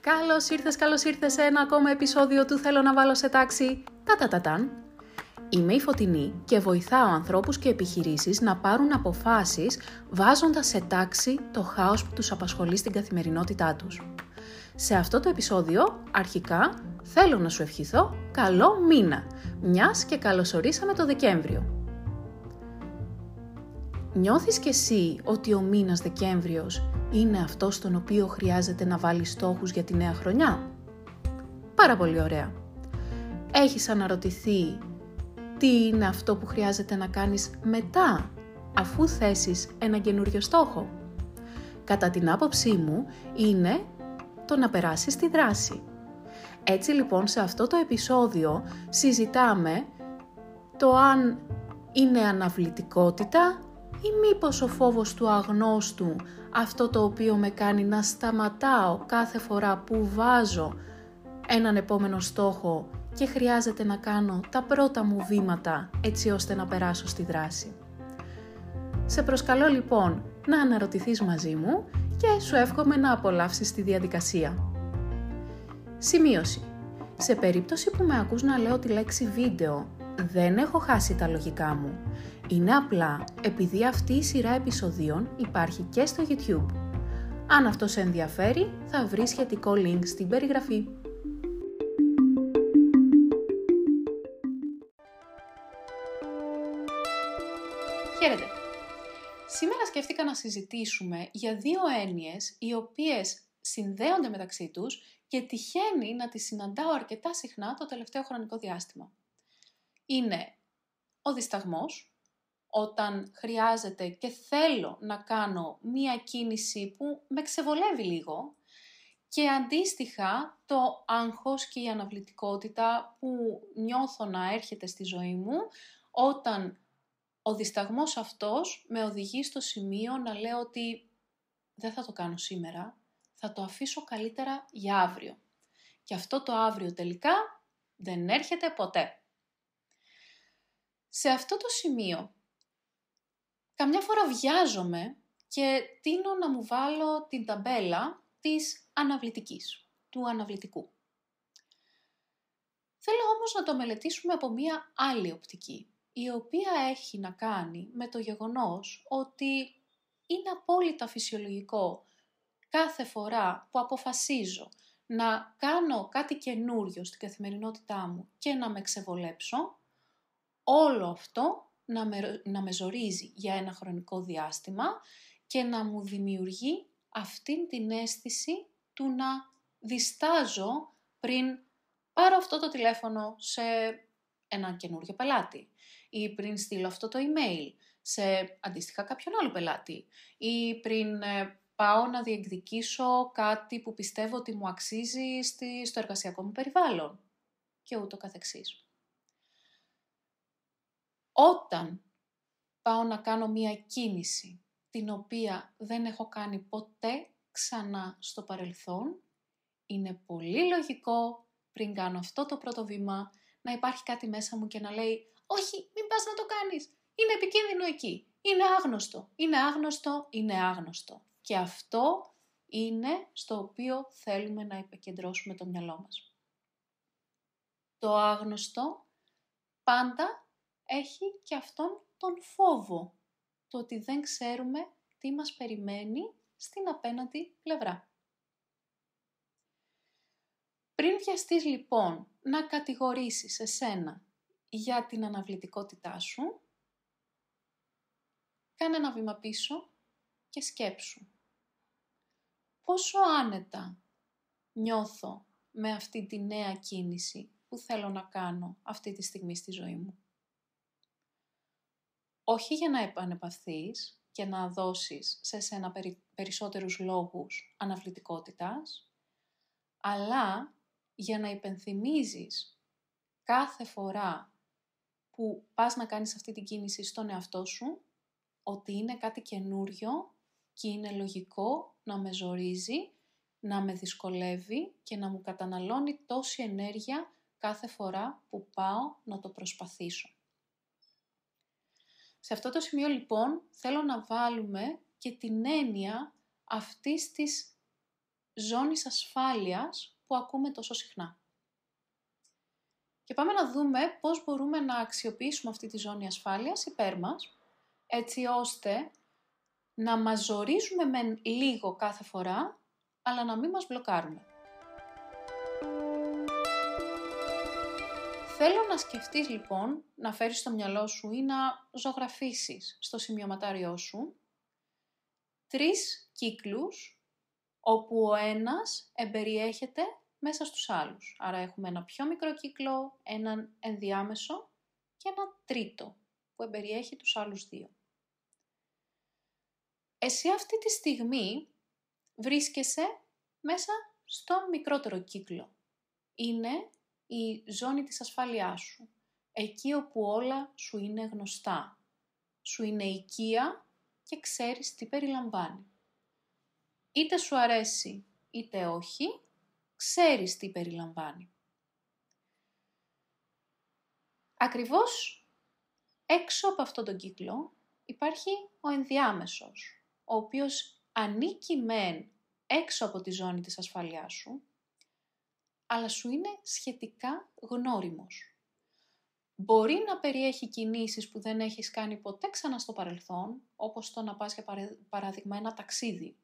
Καλώς ήρθες, καλώς ήρθες σε ένα ακόμα επεισόδιο του Θέλω να βάλω σε τάξη τα τα τα ταν. Είμαι η Φωτεινή και βοηθάω ανθρώπους και επιχειρήσεις να πάρουν αποφάσεις βάζοντας σε τάξη το χάος που τους απασχολεί στην καθημερινότητά τους. Σε αυτό το επεισόδιο, αρχικά, θέλω να σου ευχηθώ καλό μήνα, μιας και καλωσορίσαμε το Δεκέμβριο. Νιώθεις κι εσύ ότι ο μήνας Δεκέμβριος είναι αυτός στον οποίο χρειάζεται να βάλεις στόχους για τη νέα χρονιά; Πάρα πολύ ωραία. Έχεις αναρωτηθεί τι είναι αυτό που χρειάζεται να κάνεις μετά, αφού θέσεις ένα καινούριο στόχο; Κατά την άποψή μου, είναι το να περάσεις τη δράση. Έτσι λοιπόν σε αυτό το επεισόδιο συζητάμε το αν είναι αναβλητικότητα ή μήπως ο φόβος του αγνώστου αυτό το οποίο με κάνει να σταματάω κάθε φορά που βάζω έναν επόμενο στόχο και χρειάζεται να κάνω τα πρώτα μου βήματα έτσι ώστε να περάσω στη δράση. Σε προσκαλώ λοιπόν να αναρωτηθείς μαζί μου και σου εύχομαι να απολαύσεις τη διαδικασία. Σημείωση. Σε περίπτωση που με ακούς να λέω τη λέξη βίντεο, δεν έχω χάσει τα λογικά μου. Είναι απλά επειδή αυτή η σειρά επεισοδίων υπάρχει και στο YouTube. Αν αυτό σε ενδιαφέρει, θα βρεις σχετικό link στην περιγραφή. Χαίρετε! Σήμερα σκέφτηκα να συζητήσουμε για δύο έννοιες οι οποίες συνδέονται μεταξύ τους και τυχαίνει να τις συναντάω αρκετά συχνά το τελευταίο χρονικό διάστημα. Είναι ο δισταγμός, όταν χρειάζεται και θέλω να κάνω μία κίνηση που με ξεβολεύει λίγο και αντίστοιχα το άγχος και η αναβλητικότητα που νιώθω να έρχεται στη ζωή μου όταν ο δισταγμός αυτός με οδηγεί στο σημείο να λέω ότι δεν θα το κάνω σήμερα, θα το αφήσω καλύτερα για αύριο. Και αυτό το αύριο τελικά δεν έρχεται ποτέ. Σε αυτό το σημείο, καμιά φορά βιάζομαι και τίνω να μου βάλω την ταμπέλα της αναβλητικής, του αναβλητικού. Θέλω όμως να το μελετήσουμε από μία άλλη οπτική η οποία έχει να κάνει με το γεγονός ότι είναι απόλυτα φυσιολογικό κάθε φορά που αποφασίζω να κάνω κάτι καινούριο στην καθημερινότητά μου και να με ξεβολέψω, όλο αυτό να με, να με ζορίζει για ένα χρονικό διάστημα και να μου δημιουργεί αυτήν την αίσθηση του να διστάζω πριν πάρω αυτό το τηλέφωνο σε έναν καινούριο πελάτη ή πριν στείλω αυτό το email σε αντίστοιχα κάποιον άλλο πελάτη ή πριν ε, πάω να διεκδικήσω κάτι που πιστεύω ότι μου αξίζει στη, στο εργασιακό μου περιβάλλον και ούτω καθεξής. Όταν πάω να κάνω μία κίνηση την οποία δεν έχω κάνει ποτέ ξανά στο παρελθόν, είναι πολύ λογικό πριν κάνω αυτό το πρώτο βήμα να υπάρχει κάτι μέσα μου και να λέει όχι, μην πας να το κάνεις. Είναι επικίνδυνο εκεί. Είναι άγνωστο. Είναι άγνωστο. Είναι άγνωστο. Και αυτό είναι στο οποίο θέλουμε να επικεντρώσουμε το μυαλό μας. Το άγνωστο πάντα έχει και αυτόν τον φόβο. Το ότι δεν ξέρουμε τι μας περιμένει στην απέναντι πλευρά. Πριν βιαστείς λοιπόν να κατηγορήσεις εσένα για την αναβλητικότητά σου, κάνε ένα βήμα πίσω και σκέψου. Πόσο άνετα νιώθω με αυτή τη νέα κίνηση που θέλω να κάνω αυτή τη στιγμή στη ζωή μου; Όχι για να επανεπαθείς και να δώσεις σε σένα περισσότερους λόγους αναβλητικότητας, αλλά για να υπενθυμίζεις κάθε φορά που πας να κάνεις αυτή την κίνηση στον εαυτό σου, ότι είναι κάτι καινούριο και είναι λογικό να με ζορίζει, να με δυσκολεύει και να μου καταναλώνει τόση ενέργεια κάθε φορά που πάω να το προσπαθήσω. Σε αυτό το σημείο λοιπόν θέλω να βάλουμε και την έννοια αυτής της ζώνης ασφάλειας που ακούμε τόσο συχνά. Και πάμε να δούμε πώς μπορούμε να αξιοποιήσουμε αυτή τη ζώνη ασφάλειας υπέρ μας, έτσι ώστε να μας ζορίζουμε με λίγο κάθε φορά, αλλά να μην μας μπλοκάρουμε. Θέλω να σκεφτείς λοιπόν, να φέρεις στο μυαλό σου ή να ζωγραφίσεις στο σημειωματάριό σου τρεις κύκλους όπου ο ένας εμπεριέχεται μέσα στους άλλους. Άρα έχουμε ένα πιο μικρό κύκλο, έναν ενδιάμεσο και ένα τρίτο που εμπεριέχει τους άλλους δύο. Εσύ αυτή τη στιγμή βρίσκεσαι μέσα στο μικρότερο κύκλο. Είναι η ζώνη της ασφάλειάς σου. Εκεί όπου όλα σου είναι γνωστά. Σου είναι οικία και ξέρεις τι περιλαμβάνει. Είτε σου αρέσει είτε όχι, ξέρεις τι περιλαμβάνει. Ακριβώς έξω από αυτόν τον κύκλο υπάρχει ο ενδιάμεσος, ο οποίος ανήκει μεν έξω από τη ζώνη της ασφαλείας σου, αλλά σου είναι σχετικά γνώριμος. Μπορεί να περιέχει κινήσεις που δεν έχεις κάνει ποτέ ξανά στο παρελθόν, όπως το να πας για παράδειγμα ένα ταξίδι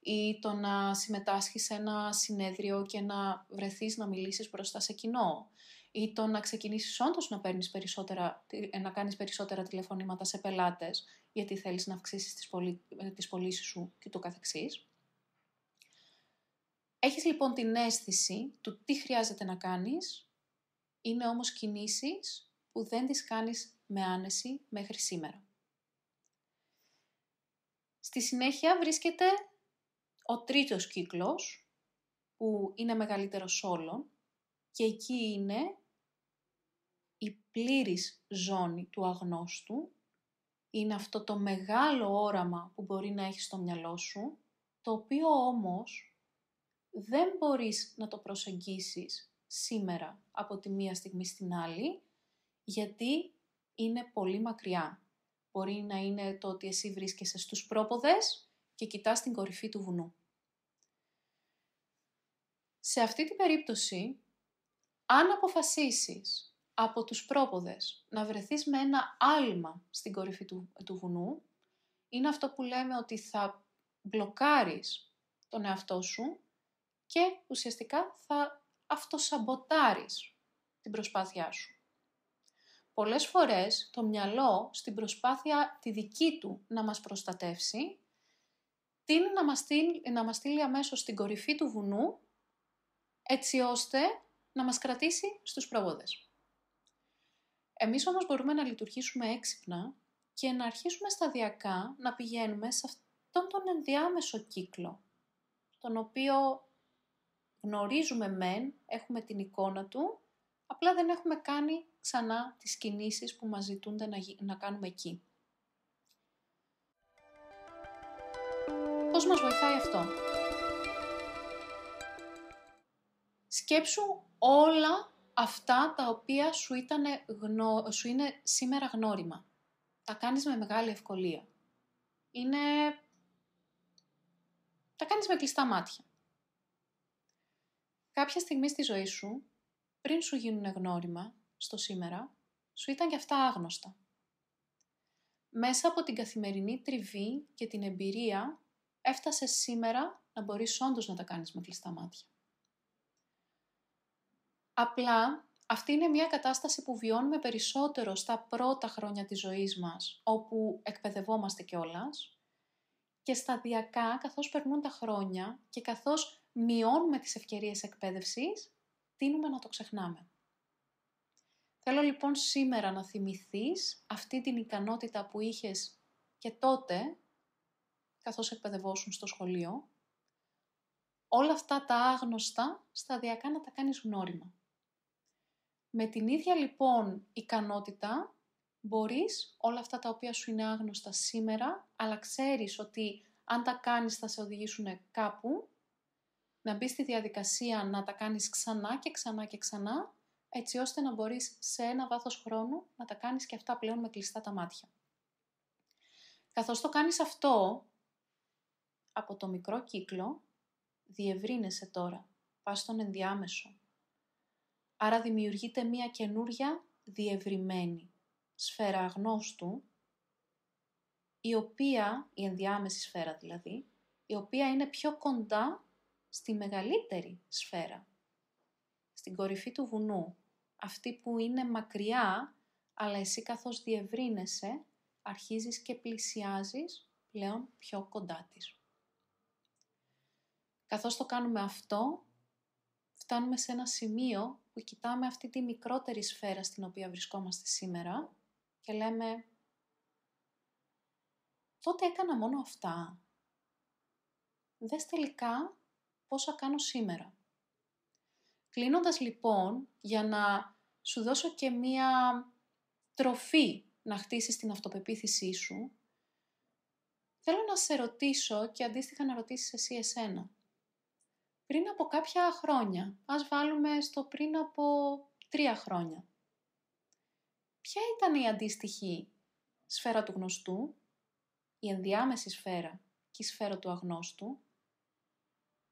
ή το να συμμετάσχεις σε ένα συνέδριο και να βρεθείς να μιλήσεις μπροστά σε κοινό ή το να ξεκινήσεις όντως να, παίρνεις περισσότερα, να κάνεις περισσότερα τηλεφωνήματα σε πελάτες γιατί θέλεις να αυξήσεις τις, πωλή, τις πωλήσεις σου και το καθεξής. Έχεις λοιπόν την αίσθηση του τι χρειάζεται να κάνεις, είναι όμως κινήσεις που δεν τις κάνεις με άνεση μέχρι σήμερα. Στη συνέχεια βρίσκεται ο τρίτος κύκλος, που είναι μεγαλύτερος όλων, και εκεί είναι η πλήρης ζώνη του αγνώστου, είναι αυτό το μεγάλο όραμα που μπορεί να έχεις στο μυαλό σου, το οποίο όμως δεν μπορείς να το προσεγγίσεις σήμερα από τη μία στιγμή στην άλλη, γιατί είναι πολύ μακριά. Μπορεί να είναι το ότι εσύ βρίσκεσαι στους πρόποδες και κοιτάς την κορυφή του βουνού. Σε αυτή την περίπτωση, αν αποφασίσεις από τους πρόποδες να βρεθείς με ένα άλμα στην κορυφή του, του βουνού, είναι αυτό που λέμε ότι θα μπλοκάρεις τον εαυτό σου και ουσιαστικά θα αυτοσαμποτάρεις την προσπάθειά σου. Πολλές φορές το μυαλό στην προσπάθεια τη δική του να μας προστατεύσει, τίνει να μας στείλει, να μας στείλει αμέσως στην κορυφή του βουνού, έτσι ώστε να μας κρατήσει στους προβόδες. Εμείς όμως μπορούμε να λειτουργήσουμε έξυπνα και να αρχίσουμε σταδιακά να πηγαίνουμε σε αυτόν τον ενδιάμεσο κύκλο, τον οποίο γνωρίζουμε μεν, έχουμε την εικόνα του, απλά δεν έχουμε κάνει ξανά τις κινήσεις που μας ζητούνται να, να κάνουμε εκεί. Πώς μας βοηθάει αυτό; Σκέψου όλα αυτά τα οποία σου, ήταν σου είναι σήμερα γνώριμα. Τα κάνεις με μεγάλη ευκολία. Είναι... Τα κάνεις με κλειστά μάτια κάποια στιγμή στη ζωή σου, πριν σου γίνουν γνώριμα, στο σήμερα, σου ήταν και αυτά άγνωστα. Μέσα από την καθημερινή τριβή και την εμπειρία, έφτασες σήμερα να μπορείς όντως να τα κάνεις με κλειστά μάτια. Απλά, αυτή είναι μια κατάσταση που βιώνουμε περισσότερο στα πρώτα χρόνια της ζωής μας, όπου εκπαιδευόμαστε κιόλας, και σταδιακά, καθώς περνούν τα χρόνια και καθώς μειώνουμε τις ευκαιρίες εκπαίδευσης, τίνουμε να το ξεχνάμε. Θέλω λοιπόν σήμερα να θυμηθείς αυτή την ικανότητα που είχες και τότε, καθώς εκπαιδευόσουν στο σχολείο, όλα αυτά τα άγνωστα σταδιακά να τα κάνεις γνώριμα. Με την ίδια λοιπόν ικανότητα μπορείς όλα αυτά τα οποία σου είναι άγνωστα σήμερα, αλλά ξέρεις ότι αν τα κάνεις θα σε οδηγήσουν κάπου, να μπεις στη διαδικασία να τα κάνεις ξανά και ξανά και ξανά, έτσι ώστε να μπορείς σε ένα βάθος χρόνου να τα κάνεις και αυτά πλέον με κλειστά τα μάτια. Καθώς το κάνεις αυτό, από το μικρό κύκλο, διευρύνεσαι τώρα, πας στον ενδιάμεσο. Άρα δημιουργείται μία καινούρια διευρυμένη σφαίρα αγνώστου, η οποία, η ενδιάμεση σφαίρα δηλαδή, η οποία είναι πιο κοντά στη μεγαλύτερη σφαίρα, στην κορυφή του βουνού, αυτή που είναι μακριά, αλλά εσύ καθώς διευρύνεσαι, αρχίζεις και πλησιάζεις πλέον πιο κοντά της. Καθώς το κάνουμε αυτό, φτάνουμε σε ένα σημείο που κοιτάμε αυτή τη μικρότερη σφαίρα στην οποία βρισκόμαστε σήμερα και λέμε «Τότε έκανα μόνο αυτά. Δες τελικά πόσα κάνω σήμερα». Κλείνοντας λοιπόν, για να σου δώσω και μία τροφή να χτίσεις την αυτοπεποίθησή σου, θέλω να σε ρωτήσω και αντίστοιχα να ρωτήσεις εσύ εσένα πριν από κάποια χρόνια. Ας βάλουμε στο πριν από τρία χρόνια. Ποια ήταν η αντίστοιχη σφαίρα του γνωστού, η ενδιάμεση σφαίρα και η σφαίρα του αγνώστου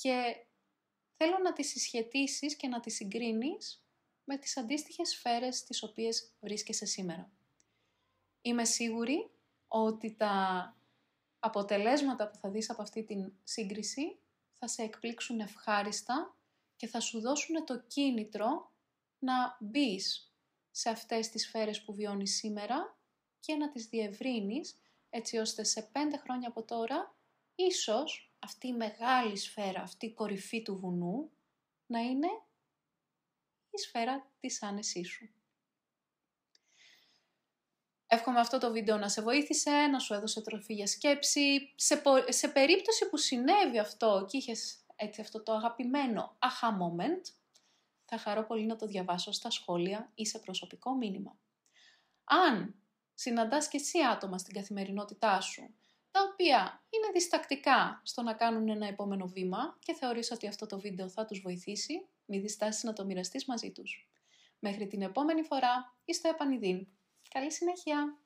και θέλω να τις συσχετίσεις και να τις συγκρίνεις με τις αντίστοιχες σφαίρες τις οποίες βρίσκεσαι σήμερα. Είμαι σίγουρη ότι τα αποτελέσματα που θα δεις από αυτή την σύγκριση θα σε εκπλήξουν ευχάριστα και θα σου δώσουν το κίνητρο να μπεις σε αυτές τις σφαίρες που βιώνεις σήμερα και να τις διευρύνεις έτσι ώστε σε πέντε χρόνια από τώρα ίσως αυτή η μεγάλη σφαίρα, αυτή η κορυφή του βουνού να είναι η σφαίρα της άνεσής σου. Εύχομαι αυτό το βίντεο να σε βοήθησε, να σου έδωσε τροφή για σκέψη. Σε, σε περίπτωση που συνέβη αυτό και είχες έτσι αυτό το αγαπημένο aha moment, θα χαρώ πολύ να το διαβάσω στα σχόλια ή σε προσωπικό μήνυμα. Αν συναντάς και εσύ άτομα στην καθημερινότητά σου, τα οποία είναι διστακτικά στο να κάνουν ένα επόμενο βήμα και θεωρείς ότι αυτό το βίντεο θα τους βοηθήσει, μη διστάσεις να το μοιραστείς μαζί τους. Μέχρι την επόμενη φορά, είστε επανειδήν. Καλή συνέχεια!